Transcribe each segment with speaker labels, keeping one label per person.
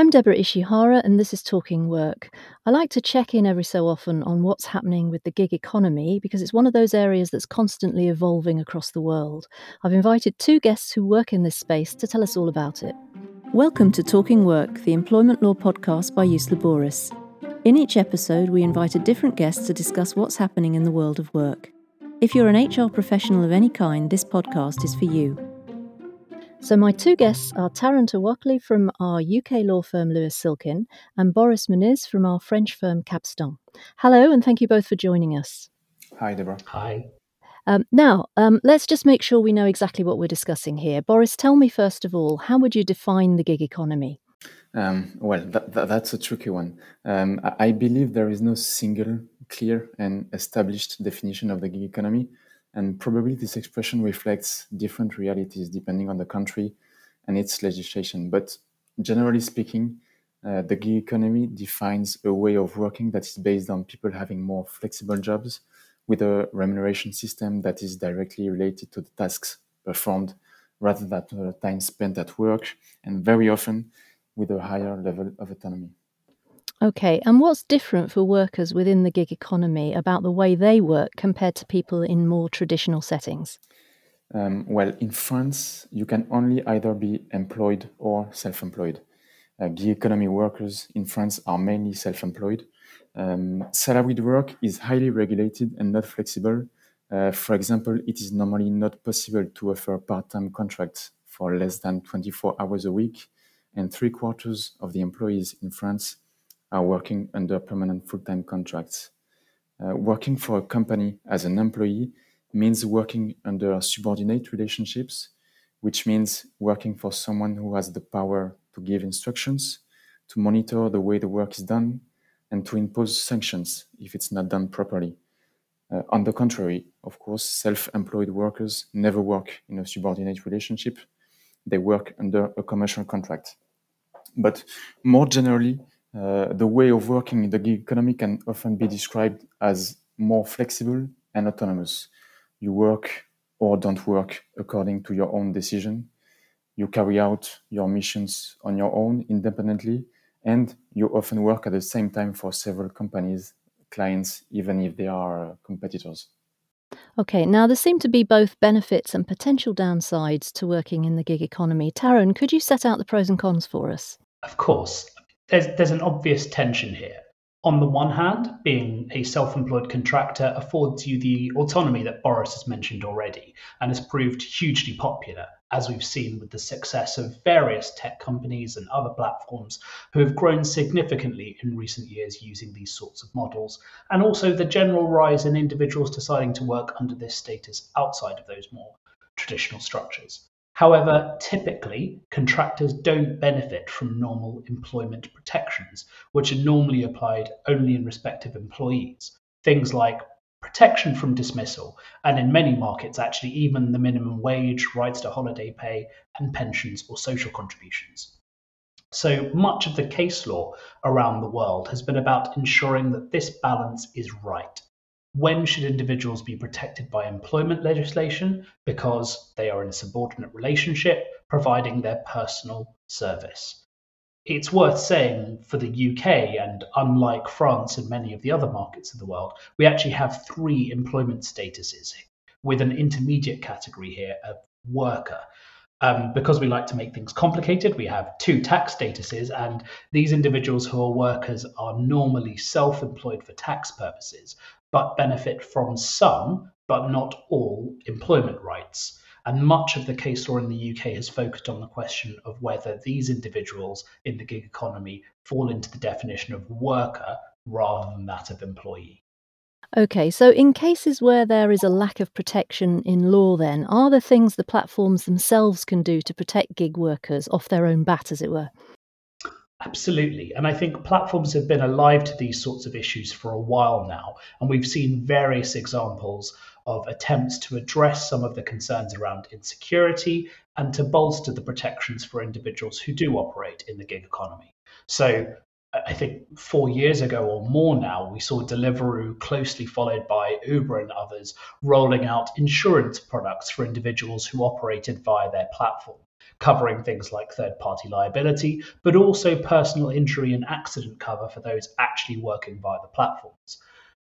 Speaker 1: I'm Deborah Ishihara, and this is Talking Work. I like to check in every so often on what's happening with the gig economy because it's one of those areas that's constantly evolving across the world. I've invited two guests who work in this space to tell us all about it. Welcome to Talking Work, the employment law podcast by Ius Laboris. In each episode, we invite a different guest to discuss what's happening in the world of work. If you're an HR professional of any kind, this podcast is for you. So, my two guests are Taran Tawakli from our UK law firm Lewis Silkin and Boris Muniz from our French firm Capstan. Hello, and thank you both for joining us.
Speaker 2: Hi, Deborah.
Speaker 3: Hi.
Speaker 1: Um, now, um, let's just make sure we know exactly what we're discussing here. Boris, tell me first of all, how would you define the gig economy?
Speaker 2: Um, well, that, that, that's a tricky one. Um, I, I believe there is no single, clear, and established definition of the gig economy. And probably this expression reflects different realities depending on the country and its legislation. But generally speaking, uh, the gig economy defines a way of working that is based on people having more flexible jobs with a remuneration system that is directly related to the tasks performed rather than the time spent at work, and very often with a higher level of autonomy.
Speaker 1: Okay, and what's different for workers within the gig economy about the way they work compared to people in more traditional settings?
Speaker 2: Um, well, in France, you can only either be employed or self employed. Uh, gig economy workers in France are mainly self employed. Um, salaried work is highly regulated and not flexible. Uh, for example, it is normally not possible to offer part time contracts for less than 24 hours a week, and three quarters of the employees in France are working under permanent full-time contracts. Uh, working for a company as an employee means working under subordinate relationships, which means working for someone who has the power to give instructions, to monitor the way the work is done, and to impose sanctions if it's not done properly. Uh, on the contrary, of course, self employed workers never work in a subordinate relationship, they work under a commercial contract. But more generally, Uh, the way of working in the gig economy can often be described as more flexible and autonomous. You work or don't work according to your own decision. You carry out your missions on your own independently, and you often work at the same time for several companies, clients, even if they are uh, competitors.
Speaker 1: Okay, now there seem to be both benefits and potential downsides to working in the gig economy. Taran, could you set out the pros and cons for us?
Speaker 3: Of course there's there's an obvious tension here. On the one hand, being a self employed contractor affords you the autonomy that Boris has mentioned already and has proved hugely popular, as we've seen with the success of various tech companies and other platforms who have grown significantly in recent years using these sorts of models, and also the general rise in individuals deciding to work under this status outside of those more traditional structures. However, typically, contractors don't benefit from normal employment protections, which are normally applied only in respect of employees. Things like protection from dismissal, and in many markets, actually, even the minimum wage, rights to holiday pay, and pensions or social contributions. So much of the case law around the world has been about ensuring that this balance is right. When should individuals be protected by employment legislation because they are in a subordinate relationship providing their personal service? It's worth saying for the UK, and unlike France and many of the other markets of the world, we actually have three employment statuses with an intermediate category here of worker. Um, because we like to make things complicated, we have two tax statuses, and these individuals who are workers are normally self employed for tax purposes, but benefit from some, but not all, employment rights. And much of the case law in the UK has focused on the question of whether these individuals in the gig economy fall into the definition of worker rather than that of employee.
Speaker 1: Okay, so in cases where there is a lack of protection in law, then, are there things the platforms themselves can do to protect gig workers off their own bat, as it were?
Speaker 3: Absolutely. And I think platforms have been alive to these sorts of issues for a while now. And we've seen various examples of attempts to address some of the concerns around insecurity and to bolster the protections for individuals who do operate in the gig economy. So I think four years ago or more now, we saw Deliveroo closely followed by Uber and others rolling out insurance products for individuals who operated via their platform covering things like third party liability, but also personal injury and accident cover for those actually working via the platforms.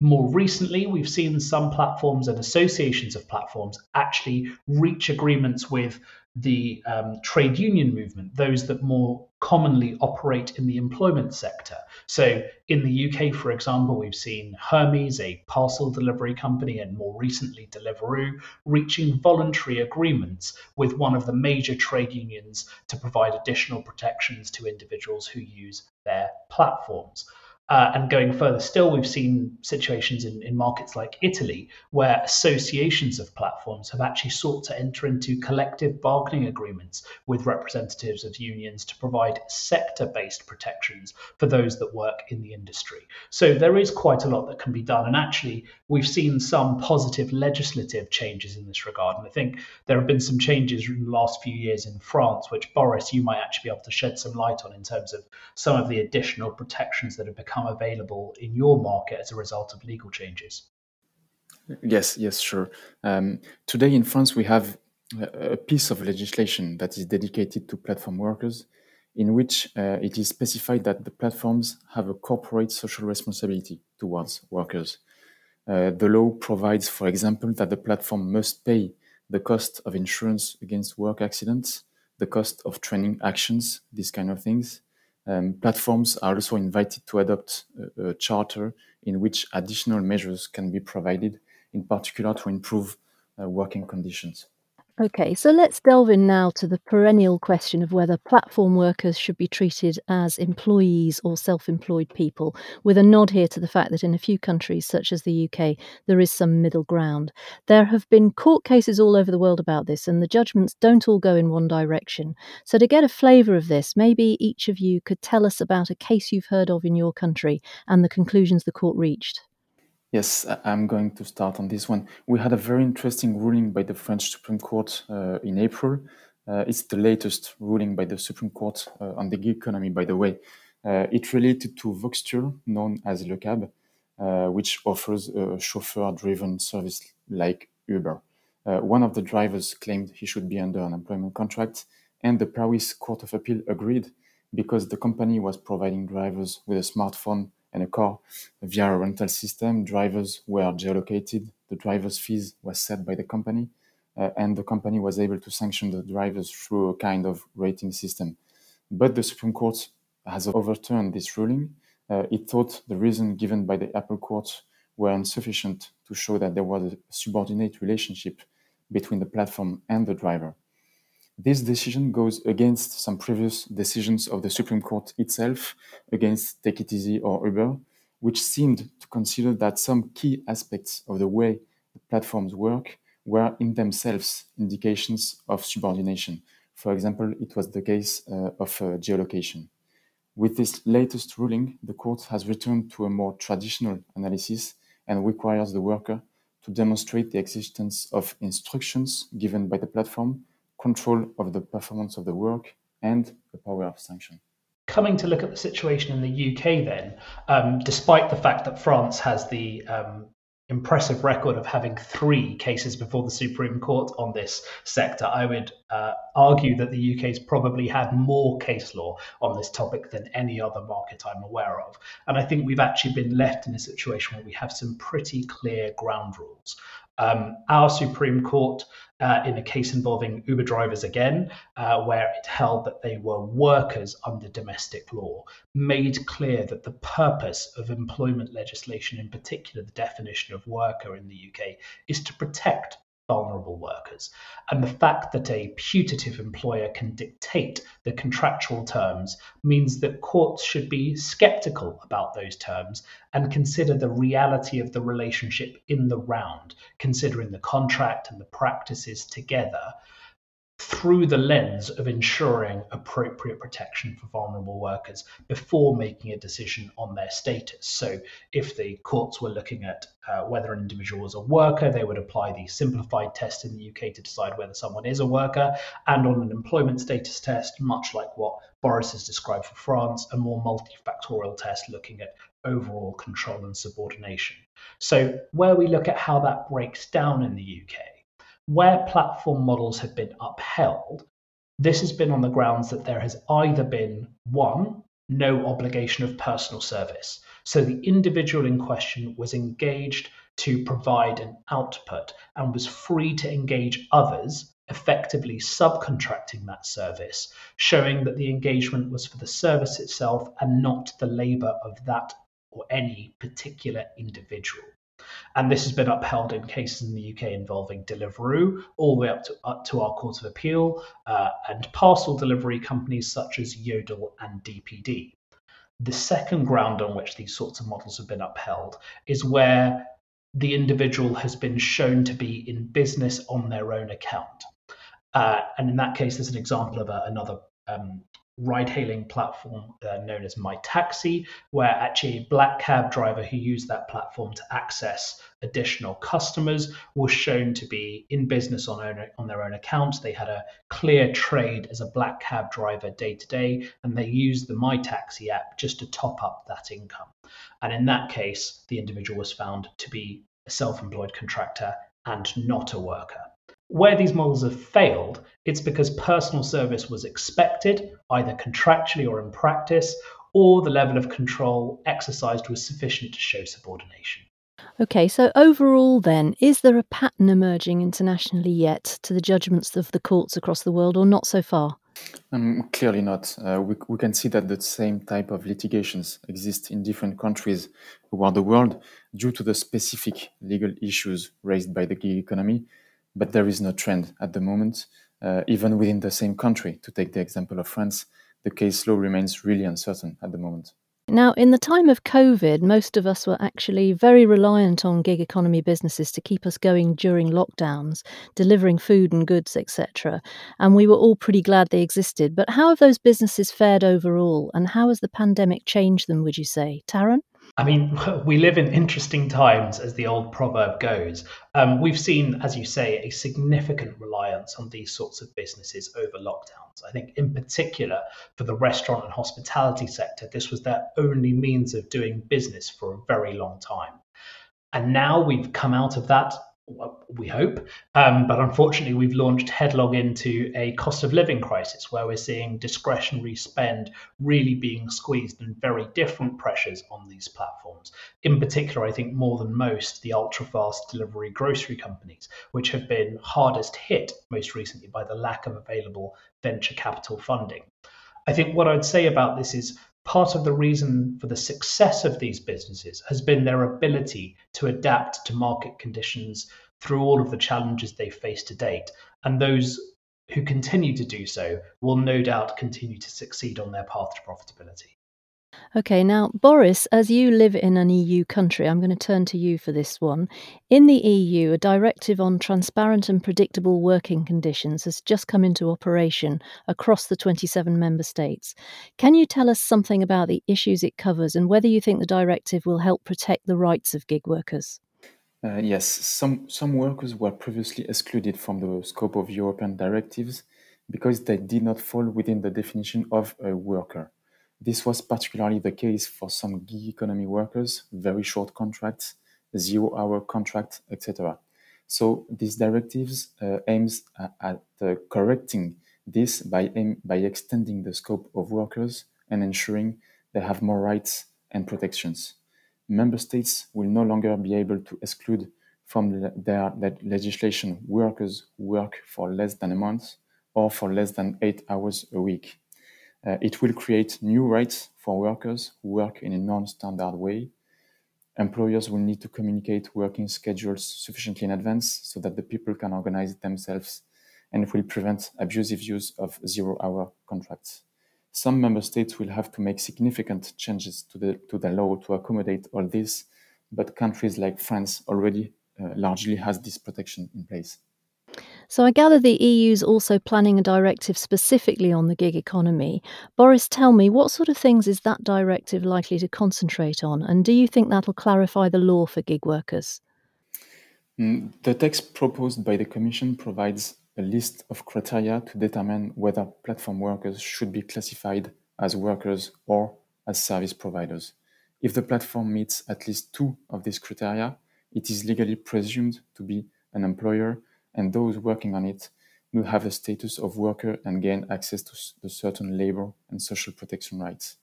Speaker 3: More recently, we've seen some platforms and associations of platforms actually reach agreements with the um, trade union movement, those that more commonly operate in the employment sector. So, in the UK, for example, we've seen Hermes, a parcel delivery company, and more recently Deliveroo, reaching voluntary agreements with one of the major trade unions to provide additional protections to individuals who use their platforms. Uh, and going further still, we've seen situations in, in markets like Italy where associations of platforms have actually sought to enter into collective bargaining agreements with representatives of unions to provide sector based protections for those that work in the industry. So there is quite a lot that can be done. And actually, we've seen some positive legislative changes in this regard. And I think there have been some changes in the last few years in France, which Boris, you might actually be able to shed some light on in terms of some of the additional protections that have become available in your market as a result of legal changes?
Speaker 2: Yes, yes, sure. Um, today in France, we have a piece of legislation that is dedicated to platform workers, in which uh, it is specified that the platforms have a corporate social responsibility towards workers. Uh, the law provides, for example, that the platform must pay the cost of insurance against work accidents, the cost of training actions, these kind of things, um, platforms are also invited to adopt a, a, charter in which additional measures can be provided, in particular to improve uh, working conditions.
Speaker 1: Okay, so let's delve in now to the perennial question of whether platform workers should be treated as employees or self employed people, with a nod here to the fact that in a few countries, such as the UK, there is some middle ground. There have been court cases all over the world about this, and the judgments don't all go in one direction. So, to get a flavour of this, maybe each of you could tell us about a case you've heard of in your country and the conclusions the court reached.
Speaker 2: Yes, I'm going to start on this one. We had a very interesting ruling by the French Supreme Court uh, in April. Uh, it's the latest ruling by the Supreme Court uh, on the gig economy, by the way. Uh, it related to Voxtur, known as Le Cab, uh, which offers a chauffeur driven service like Uber. Uh, one of the drivers claimed he should be under an employment contract, and the Paris Court of Appeal agreed because the company was providing drivers with a smartphone and a car via a rental system. Drivers were geolocated. The driver's fees was set by the company, uh, and the company was able to sanction the drivers through a kind of rating system. But the Supreme Court has overturned this ruling. Uh, it thought the reason given by the Appeal Court were insufficient to show that there was a subordinate relationship between the platform and the driver. This decision goes against some previous decisions of the Supreme Court itself against Take It Easy or Uber, which seemed to consider that some key aspects of the way the platforms work were in themselves indications of subordination. For example, it was the case uh, of uh, geolocation. With this latest ruling, the court has returned to a more traditional analysis and requires the worker to demonstrate the existence of instructions given by the platform control of the performance of the work, and the power of sanction.
Speaker 3: Coming to look at the situation in the UK, then, um, despite the fact that France has the um, impressive record of having three cases before the Supreme Court on this sector, I would uh, argue that the UK's probably had more case law on this topic than any other market I'm aware of. And I think we've actually been left in a situation where we have some pretty clear ground rules. Um, our Supreme Court, uh, in a case involving Uber drivers again, uh, where it held that they were workers under domestic law, made clear that the purpose of employment legislation, in particular the definition of worker in the UK, is to protect vulnerable workers. And the fact that a putative employer can dictate the contractual terms means that courts should be skeptical about those terms and consider the reality of the relationship in the round, considering the contract and the practices together through the lens of ensuring appropriate protection for vulnerable workers before making a decision on their status. So, if the courts were looking at uh, whether an individual was a worker, they would apply the simplified test in the UK to decide whether someone is a worker, and on an employment status test, much like what Boris has described for France, a more multifactorial test looking at overall control and subordination. So, where we look at how that breaks down in the UK, where platform models have been upheld, This has been on the grounds that there has either been one, no obligation of personal service. So the individual in question was engaged to provide an output and was free to engage others, effectively subcontracting that service, showing that the engagement was for the service itself and not the labour of that or any particular individual. And this has been upheld in cases in the UK involving Deliveroo, all the way up to, up to our Court of Appeal, uh, and parcel delivery companies such as Yodel and DPD. The second ground on which these sorts of models have been upheld is where the individual has been shown to be in business on their own account. Uh, and in that case, there's an example of a, another um, ride hailing platform uh, known as My Taxi, where actually a black cab driver who used that platform to access additional customers was shown to be in business on, on their own account. They had a clear trade as a black cab driver day to day, and they used the My Taxi app just to top up that income. And in that case, the individual was found to be a self employed contractor and not a worker. Where these models have failed, it's because personal service was expected, either contractually or in practice, or the level of control exercised was sufficient to show subordination.
Speaker 1: Okay, so overall, then, is there a pattern emerging internationally yet to the judgments of the courts across the world, or not so far?
Speaker 2: Um, clearly not. Uh, we, we can see that the same type of litigations exist in different countries around the world due to the specific legal issues raised by the gig economy but there is no trend at the moment. Uh, even within the same country, to take the example of France, the case law remains really uncertain at the moment.
Speaker 1: Now, in the time of COVID, most of us were actually very reliant on gig economy businesses to keep us going during lockdowns, delivering food and goods, etc. And we were all pretty glad they existed. But how have those businesses fared overall, and how has the pandemic changed them, would you say? Taran?
Speaker 3: I mean, we live in interesting times, as the old proverb goes. Um, we've seen, as you say, a significant reliance on these sorts of businesses over lockdowns. I think, in particular, for the restaurant and hospitality sector, this was their only means of doing business for a very long time. And now we've come out of that we hope. Um, but unfortunately, we've launched headlong into a cost of living crisis where we're seeing discretionary spend really being squeezed and very different pressures on these platforms. In particular, I think more than most, the ultra fast delivery grocery companies, which have been hardest hit most recently by the lack of available venture capital funding. I think what I'd say about this is part of the reason for the success of these businesses has been their ability to adapt to market conditions through all of the challenges they faced to date. And those who continue to do so will no doubt continue to succeed on their path to profitability.
Speaker 1: Okay, now, Boris, as you live in an EU country, I'm going to turn to you for this one. In the EU, a directive on transparent and predictable working conditions has just come into operation across the 27 member states. Can you tell us something about the issues it covers and whether you think the directive will help protect the rights of gig workers?
Speaker 2: Uh, yes, some, some workers were previously excluded from the scope of European directives because they did not fall within the definition of a worker. This was particularly the case for some gig economy workers, very short contracts, zero hour contracts, etc. So these directives uh, aims at, at uh, correcting this by, aim, by extending the scope of workers and ensuring they have more rights and protections. Member states will no longer be able to exclude from their legislation workers who work for less than a month or for less than eight hours a week. Uh, it will create new rights for workers who work in a non-standard way. Employers will need to communicate working schedules sufficiently in advance so that the people can organize themselves and it will prevent abusive use of zero-hour contracts. Some member states will have to make significant changes to the, to the law to accommodate all this, but countries like France already uh, largely has this protection in place.
Speaker 1: So I gather the EU is also planning a directive specifically on the gig economy. Boris, tell me, what sort of things is that directive likely to concentrate on? And do you think that'll clarify the law for gig workers?
Speaker 2: Mm, the text proposed by the Commission provides a list of criteria to determine whether platform workers should be classified as workers or as service providers. If the platform meets at least two of these criteria, it is legally presumed to be an employer and those working on it will have a status of worker and gain access to, to certain labor and social protection rights.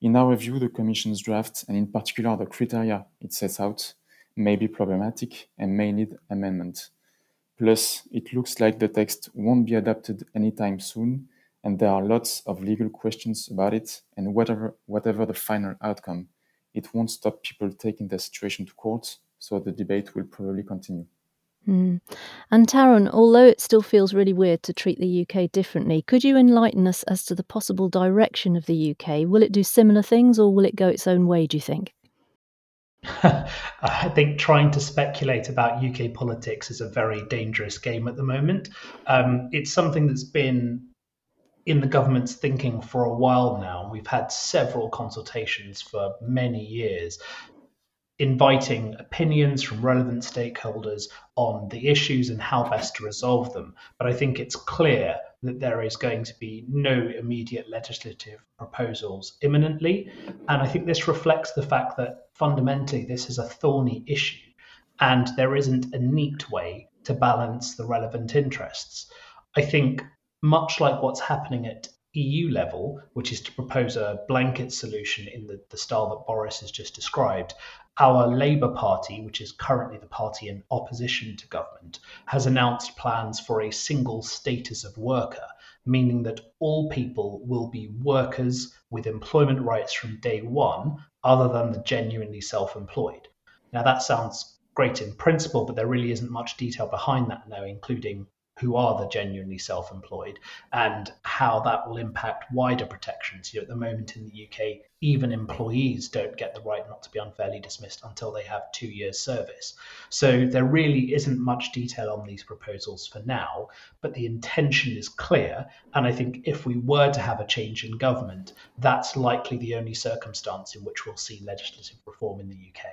Speaker 2: In our view, the Commission's draft, and in particular the criteria it sets out, may be problematic and may need amendment. Plus, it looks like the text won't be adopted anytime soon, and there are lots of legal questions about it, and whatever, whatever the final outcome, it won't stop people taking the situation to court, so the debate will probably continue.
Speaker 1: Mm. And Taran, although it still feels really weird to treat the UK differently, could you enlighten us as to the possible direction of the UK? Will it do similar things or will it go its own way, do you think?
Speaker 3: I think trying to speculate about UK politics is a very dangerous game at the moment. Um, it's something that's been in the government's thinking for a while now. We've had several consultations for many years inviting opinions from relevant stakeholders on the issues and how best to resolve them. But I think it's clear that there is going to be no immediate legislative proposals imminently. And I think this reflects the fact that fundamentally this is a thorny issue and there isn't a neat way to balance the relevant interests. I think, much like what's happening at EU level, which is to propose a blanket solution in the, the style that Boris has just described, our Labour Party, which is currently the party in opposition to government, has announced plans for a single status of worker, meaning that all people will be workers with employment rights from day one, other than the genuinely self employed. Now, that sounds great in principle, but there really isn't much detail behind that now, including who are the genuinely self-employed and how that will impact wider protections. You know, at the moment in the UK, even employees don't get the right not to be unfairly dismissed until they have two years service. So there really isn't much detail on these proposals for now, but the intention is clear. And I think if we were to have a change in government, that's likely the only circumstance in which we'll see legislative reform in the UK.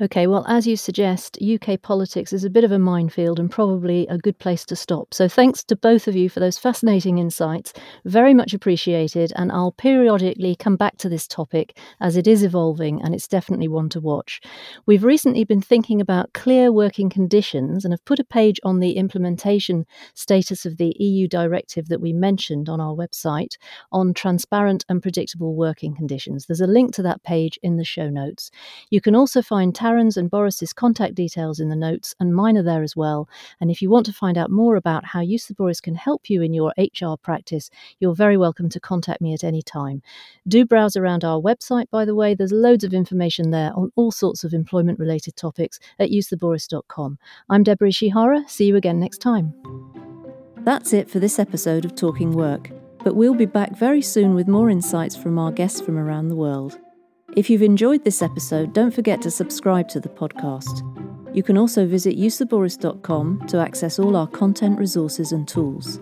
Speaker 1: Okay, well, as you suggest, UK politics is a bit of a minefield and probably a good place to stop. So, thanks to both of you for those fascinating insights. Very much appreciated. And I'll periodically come back to this topic as it is evolving and it's definitely one to watch. We've recently been thinking about clear working conditions and have put a page on the implementation status of the EU directive that we mentioned on our website on transparent and predictable working conditions. There's a link to that page in the show notes. You can also find Taran's and Boris's contact details in the notes, and mine are there as well. And if you want to find out more about how Ius Laboris can help you in your HR practice, you're very welcome to contact me at any time. Do browse around our website, by the way. There's loads of information there on all sorts of employment related topics at iuslaboris.com. I'm Deborah Ishihara. See you again next time. That's it for this episode of Talking Work, but we'll be back very soon with more insights from our guests from around the world. If you've enjoyed this episode, don't forget to subscribe to the podcast. You can also visit iuslaboris.com to access all our content, resources, and tools.